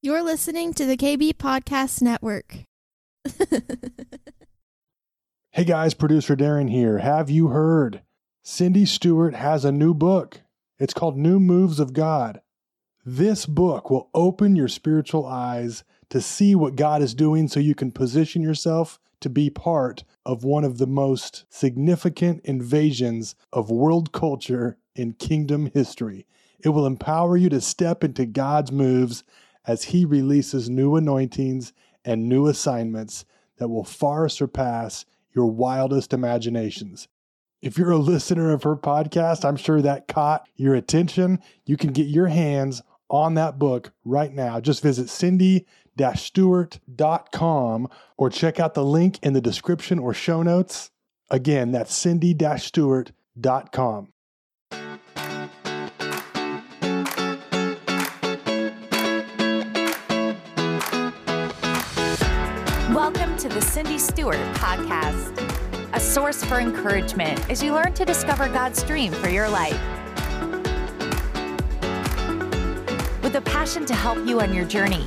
You're listening to the KB Podcast Network. hey guys, producer Darren here. Have you heard? Cindy Stewart has a new book. It's called New Moves of God. This book will open your spiritual eyes to see what God is doing so you can position yourself to be part of one of the most significant invasions of world culture in kingdom history. It will empower you to step into God's moves as He releases new anointings and new assignments that will far surpass your wildest imaginations. If you're a listener of her podcast, I'm sure that caught your attention. You can get your hands on that book right now. Just visit Cindy stewart.com or check out the link in the description or show notes. Again, that's cindy stewart.com. to the Cindy Stewart Podcast, a source for encouragement as you learn to discover God's dream for your life. With a passion to help you on your journey,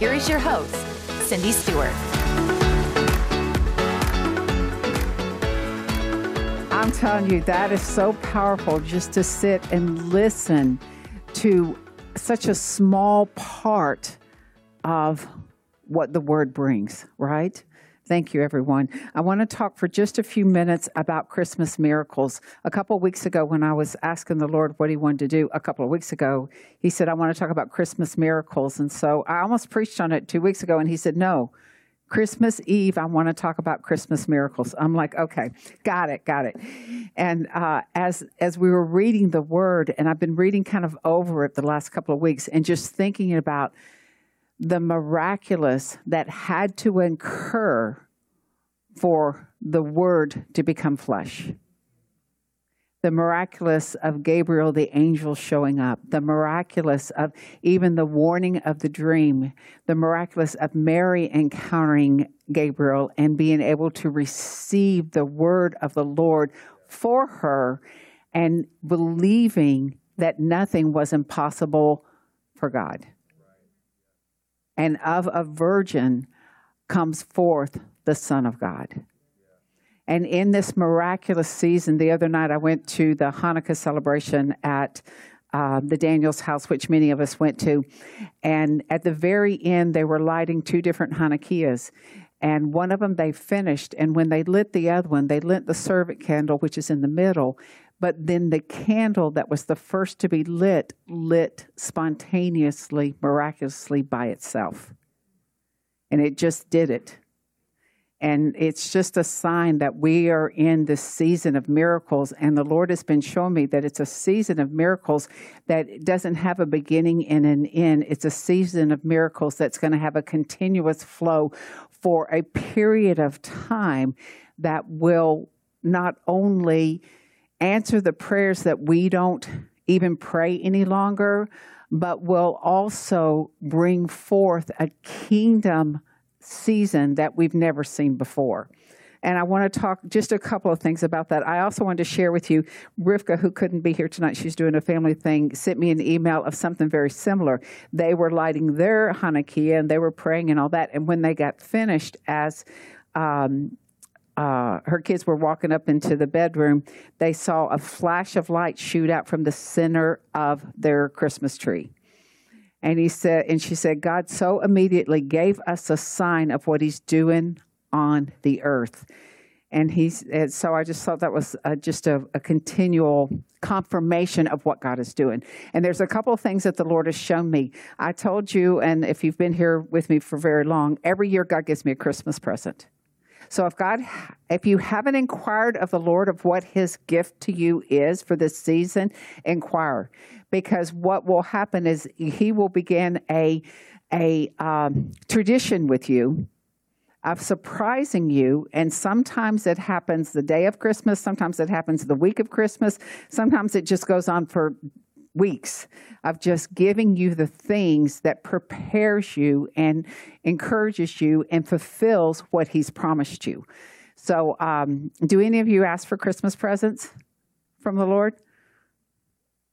here is your host, Cindy Stewart. I'm telling you, that is so powerful just to sit and listen to such a small part of what the word brings, right? Thank you, everyone. I want to talk for just a few minutes about Christmas miracles. A couple weeks ago, when I was asking the Lord what He wanted to do, a couple of weeks ago, He said, I want to talk about Christmas miracles. And so I almost preached on it two weeks ago, and He said, No, Christmas Eve, I want to talk about Christmas miracles. I'm like, okay, got it, got it. And uh, as as we were reading the Word, and I've been reading kind of over it the last couple of weeks, and just thinking about the miraculous that had to incur for the Word to become flesh. The miraculous of Gabriel, the angel showing up, the miraculous of even the warning of the dream, the miraculous of Mary encountering Gabriel and being able to receive the word of the Lord for her and believing that nothing was impossible for God and of a virgin comes forth the Son of God. And in this miraculous season, the other night I went to the Hanukkah celebration at uh, the Daniels house, which many of us went to. And at the very end, they were lighting two different Hanukkahs. And one of them they finished. And when they lit the other one, they lit the servant candle, which is in the middle. But then the candle that was the first to be lit, lit spontaneously, miraculously by itself. And it just did it. And it's just a sign that we are in this season of miracles. And the Lord has been showing me that it's a season of miracles that doesn't have a beginning and an end. It's a season of miracles that's going to have a continuous flow for a period of time that will not only answer the prayers that we don't even pray any longer, but will also bring forth a kingdom season that we've never seen before. And I want to talk just a couple of things about that. I also wanted to share with you, Rivka, who couldn't be here tonight, she's doing a family thing, sent me an email of something very similar. They were lighting their Hanukkah and they were praying and all that. And when they got finished, as um, uh, her kids were walking up into the bedroom, they saw a flash of light shoot out from the center of their Christmas tree. And he said, and she said, God so immediately gave us a sign of what He's doing on the earth. And he's and so I just thought that was just a, a continual confirmation of what God is doing. And there's a couple of things that the Lord has shown me. I told you, and if you've been here with me for very long, every year God gives me a Christmas present. So if God, if you haven't inquired of the Lord of what his gift to you is for this season, inquire. Because what will happen is he will begin a, a um, tradition with you of surprising you. And sometimes it happens the day of Christmas, sometimes it happens the week of Christmas, sometimes it just goes on for weeks of just giving you the things that prepares you and encourages you and fulfills what he's promised you. So, um, do any of you ask for Christmas presents from the Lord?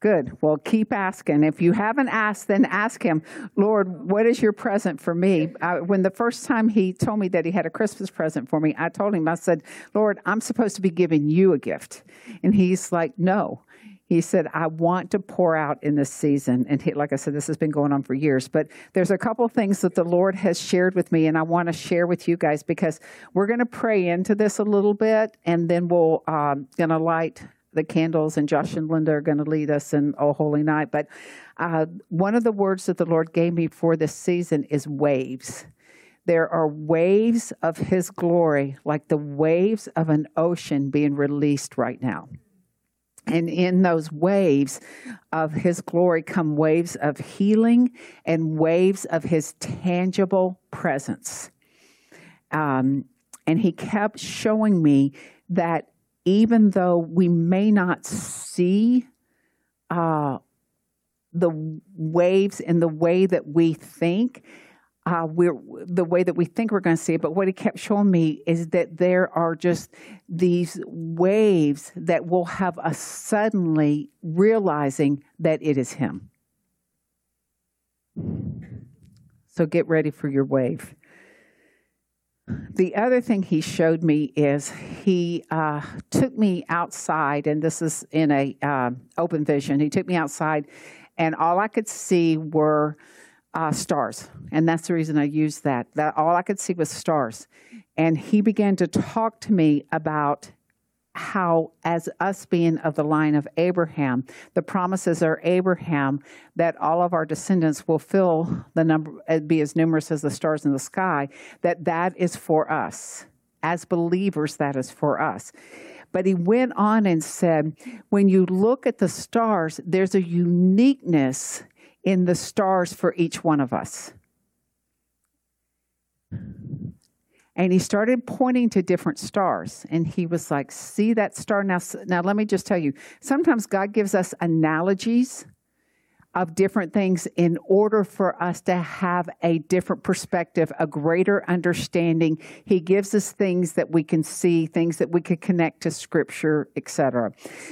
Good. Well, keep asking. If you haven't asked, then ask him, Lord, what is your present for me? I, when the first time he told me that he had a Christmas present for me, I told him, I said, Lord, I'm supposed to be giving you a gift. And he's like, No. He said, I want to pour out in this season. And he, like I said, this has been going on for years. But there's a couple things that the Lord has shared with me, and I want to share with you guys because we're going to pray into this a little bit, and then we'll um, going to light the candles, and Josh and Linda are going to lead us in Oh Holy Night. But uh, one of the words that the Lord gave me for this season is waves. There are waves of His glory, like the waves of an ocean being released right now. And in those waves of His glory come waves of healing and waves of His tangible presence. Um, and He kept showing me that even though we may not see uh, the waves in the way that we think, uh, we're the way that we think we're going to see it. But what he kept showing me is that there are just these waves that will have us suddenly realizing that it is him. So get ready for your wave. The other thing he showed me is he uh, took me outside, and this is in a uh, open vision. He took me outside, and all I could see were uh, stars, and that's the reason I used that. That all I could see was stars, and he began to talk to me about how, as us being of the line of Abraham, the promises are Abraham that all of our descendants will fill the number, uh, be as numerous as the stars in the sky, that that is for us. As believers, that is for us. But he went on and said, when you look at the stars, there's a uniqueness in the stars for each one of us. and he started pointing to different stars and he was like see that star? Now now let me just tell you sometimes god gives us analogies of different things in order for us to have a different perspective a greater understanding. He gives us things that we can see things that we could connect to scripture etc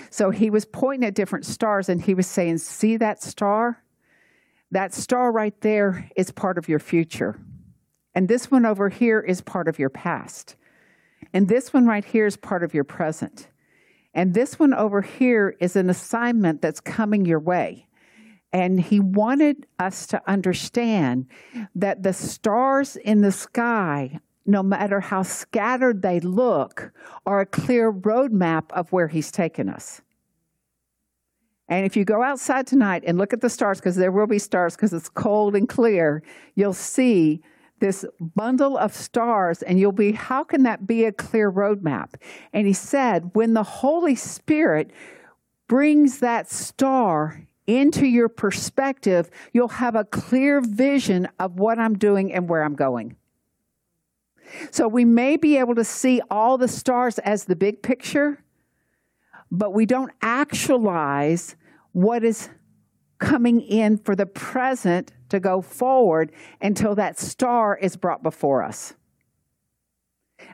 so he was pointing at different stars and he was saying see that star that star right there is part of your future and this one over here is part of your past. And this one right here is part of your present. And this one over here is an assignment that's coming your way. And he wanted us to understand that the stars in the sky, no matter how scattered they look, are a clear roadmap of where he's taken us. And if you go outside tonight and look at the stars, because there will be stars because it's cold and clear, you'll see this bundle of stars, and you'll be, how can that be a clear roadmap? And he said, when the Holy Spirit brings that star into your perspective, you'll have a clear vision of what I'm doing and where I'm going. So we may be able to see all the stars as the big picture, but we don't actualize what is coming in for the present to go forward until that star is brought before us.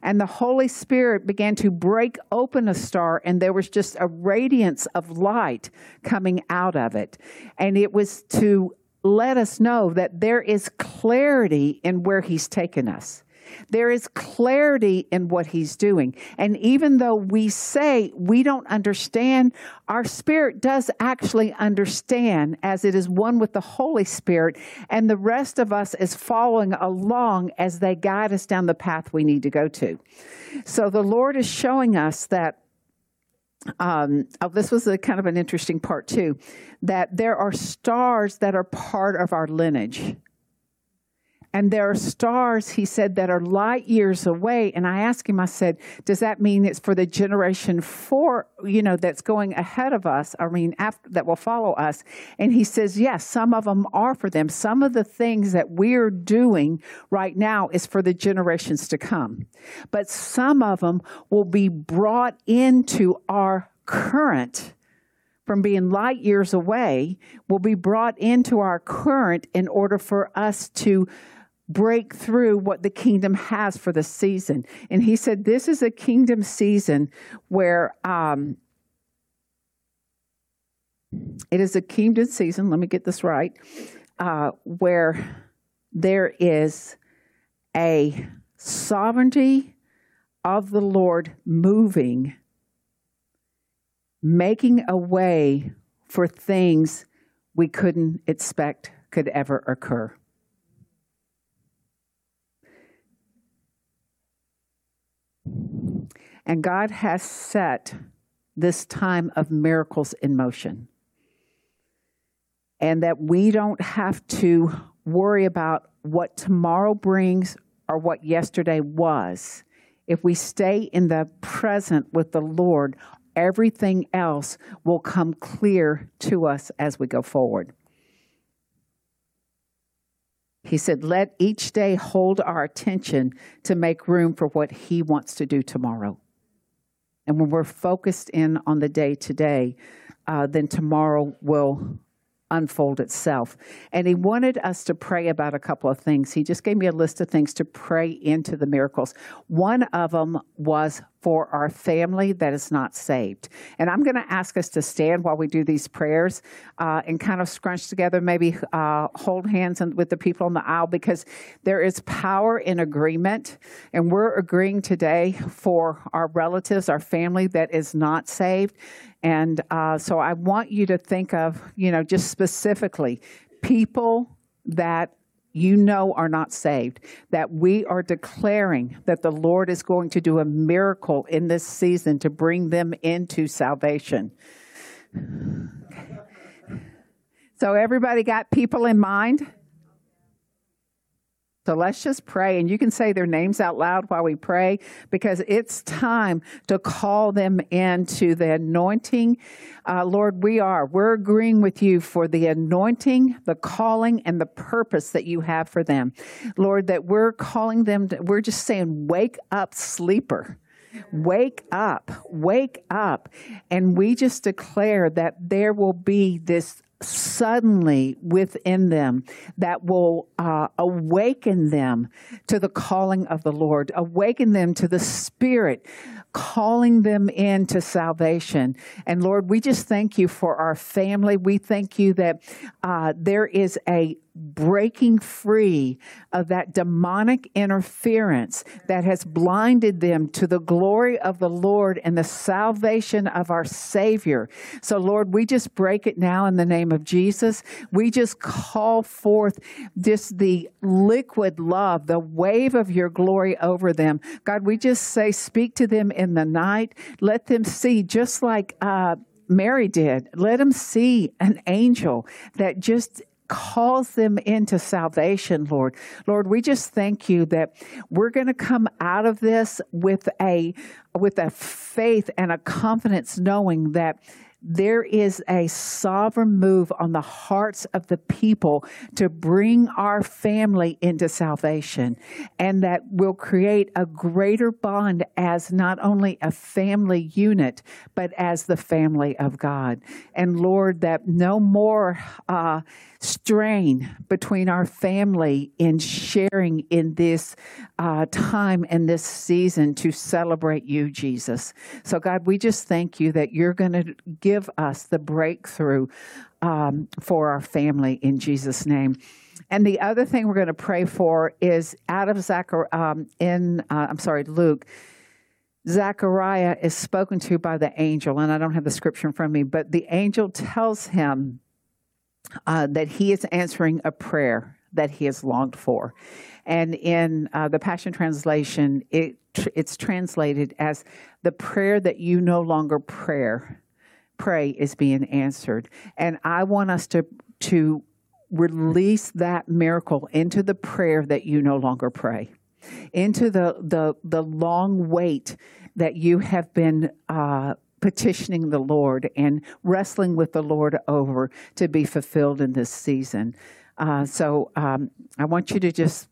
And the Holy Spirit began to break open a star, and there was just a radiance of light coming out of it. And it was to let us know that there is clarity in where He's taken us. There is clarity in what he's doing. And even though we say we don't understand, our spirit does actually understand as it is one with the Holy Spirit. And the rest of us is following along as they guide us down the path we need to go to. So the Lord is showing us that um, oh, this was a kind of an interesting part too, that there are stars that are part of our lineage. And there are stars, he said, that are light years away. And I asked him, I said, does that mean it's for the generation four, you know, that's going ahead of us? I mean, after, that will follow us. And he says, yes, some of them are for them. Some of the things that we're doing right now is for the generations to come. But some of them will be brought into our current from being light years away will be brought into our current in order for us to break through what the kingdom has for the season. And he said, This is a kingdom season where um, It is a kingdom season, let me get this right, uh, where there is a sovereignty of the Lord moving, making a way for things we couldn't expect could ever occur. And God has set this time of miracles in motion. And that we don't have to worry about what tomorrow brings or what yesterday was. If we stay in the present with the Lord, everything else will come clear to us as we go forward. He said, Let each day hold our attention to make room for what He wants to do tomorrow. And when we're focused in on the day today, uh, then tomorrow will unfold itself. And he wanted us to pray about a couple of things. He just gave me a list of things to pray into the miracles. One of them was for our family that is not saved. And I'm going to ask us to stand while we do these prayers uh, and kind of scrunch together, maybe uh, hold hands with the people on the aisle because there is power in agreement. And we're agreeing today for our relatives, our family that is not saved. And uh, so I want you to think of, you know, just specifically people that you know are not saved, that we are declaring that the Lord is going to do a miracle in this season to bring them into salvation. So, everybody got people in mind? So let's just pray, and you can say their names out loud while we pray because it's time to call them into the anointing. Uh, Lord, we are. We're agreeing with you for the anointing, the calling, and the purpose that you have for them. Lord, that we're calling them, to, we're just saying, wake up, sleeper. Wake up, wake up. And we just declare that there will be this suddenly within them that will uh, awaken them to the calling of the Lord, awaken them to the Spirit calling them into salvation. And Lord, we just thank you for our family. We thank you that uh, there is a breaking free of that demonic interference that has blinded them to the glory of the Lord and the salvation of our Savior. So, Lord, we just break it now in the name of Jesus. We just call forth this the liquid love, the wave of your glory over them. God, we just say, speak to them in the night. Let them see, just like uh, Mary did, let them see an angel that just calls them into salvation, Lord. Lord, we just thank you that we're going to come out of this with a with a faith and a confidence knowing that there is a sovereign move on the hearts of the people to bring our family into salvation. And that will create a greater bond as not only a family unit, but as the family of God. And Lord, that no more uh, strain between our family in sharing in this uh, time and this season to celebrate you, Jesus. So, God, we just thank you that you're going to give us the breakthrough um, for our family in Jesus' name. And the other thing we're going to pray for is out of Zachariah, um, in, uh, I'm sorry, Luke. Zachariah is spoken to by the angel, and I don't have the scripture in front of me, but the angel tells him uh, that he is answering a prayer that he has longed for. And in uh, the Passion Translation, it, it's translated as the prayer that you no longer prayer, pray is being answered. And I want us to, to release that miracle into the prayer that you no longer pray, into the, the, the long wait that you have been uh, petitioning the Lord and wrestling with the Lord over to be fulfilled in this season. Uh, so um, I want you to just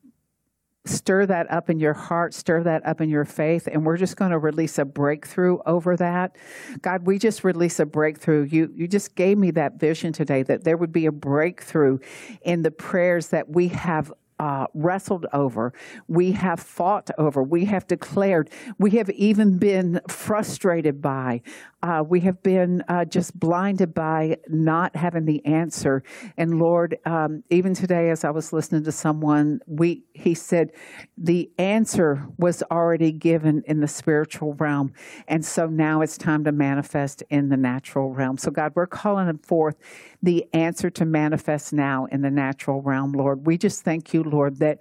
stir that up in your heart, stir that up in your faith, and we're just going to release a breakthrough over that. God, we just release a breakthrough. You you just gave me that vision today that there would be a breakthrough in the prayers that we have uh, wrestled over, we have fought over, we have declared, we have even been frustrated by uh, we have been uh, just blinded by not having the answer. And Lord, um, even today, as I was listening to someone, we he said the answer was already given in the spiritual realm, and so now it's time to manifest in the natural realm. So God, we're calling forth the answer to manifest now in the natural realm, Lord. We just thank you, Lord, that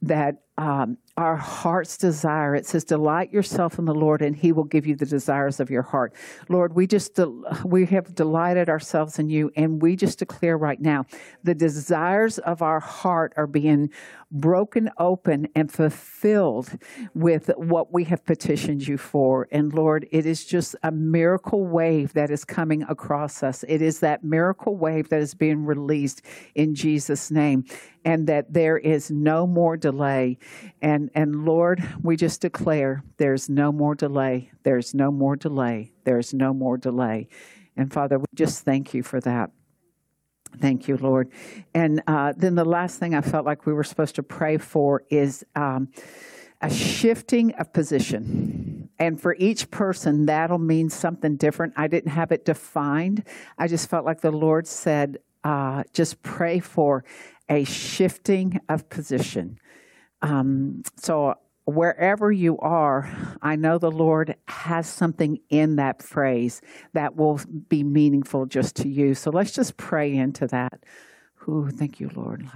that um, our heart's desire. It says, "Delight yourself in the Lord, and He will give you the desires of your heart." Lord, we just we have delighted ourselves in you, and we just declare right now the desires of our heart are being broken open and fulfilled with what we have petitioned you for. And Lord, it is just a miracle wave that is coming across us. It is that miracle wave that is being released in Jesus' name, and that there is no more delay. And Lord, we just declare there's no more delay. There's no more delay. There's no more delay. And Father, we just thank you for that. Thank you, Lord. And uh, then the last thing I felt like we were supposed to pray for is um, a shifting of position. And for each person, that'll mean something different. I didn't have it defined. I just felt like the Lord said, uh, just pray for a shifting of position. Um, so wherever you are, I know the Lord has something in that phrase that will be meaningful just to you. So let's just pray into that. Ooh, thank you, Lord.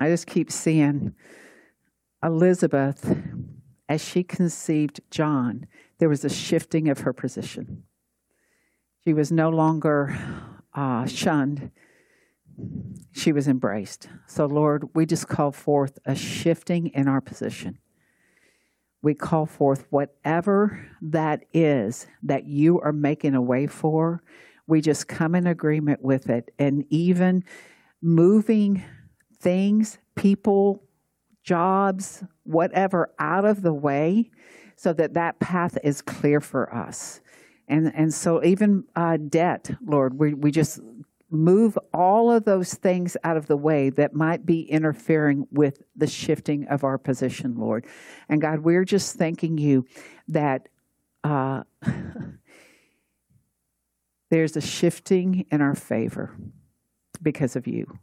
I just keep seeing Elizabeth as she conceived John, there was a shifting of her position. She was no longer uh, shunned she was embraced. So, Lord, we just call forth a shifting in our position. We call forth whatever that is that you are making a way for. We just come in agreement with it and even moving things, people, jobs, whatever out of the way so that that path is clear for us. And, and so even uh, debt, Lord, we, we just move all of those things out of the way that might be interfering with the shifting of our position, Lord. And God, we're just thanking you that uh, there's a shifting in our favor because of you.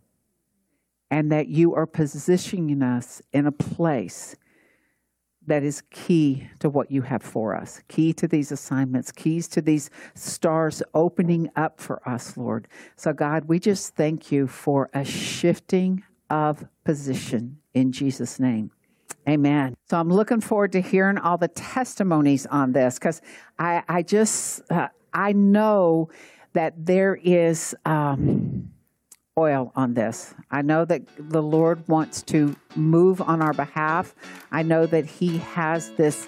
And that you are positioning us in a place that is key to what you have for us, key to these assignments, keys to these stars opening up for us, Lord. So, God, we just thank you for a shifting of position in Jesus' name. Amen. So I'm looking forward to hearing all the testimonies on this because I, I just, uh, I know that there is. Um, oil on this. I know that the Lord wants to move on our behalf. I know that He has this,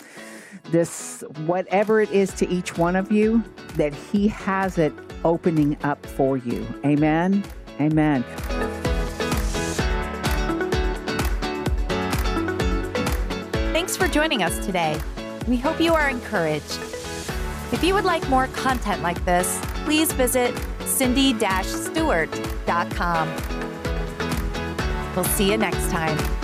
this, whatever it is to each one of you, that He has it opening up for you. Amen. Amen. Thanks for joining us today. We hope you are encouraged. If you would like more content like this, please visit cindy-stewart.com. We'll see you next time.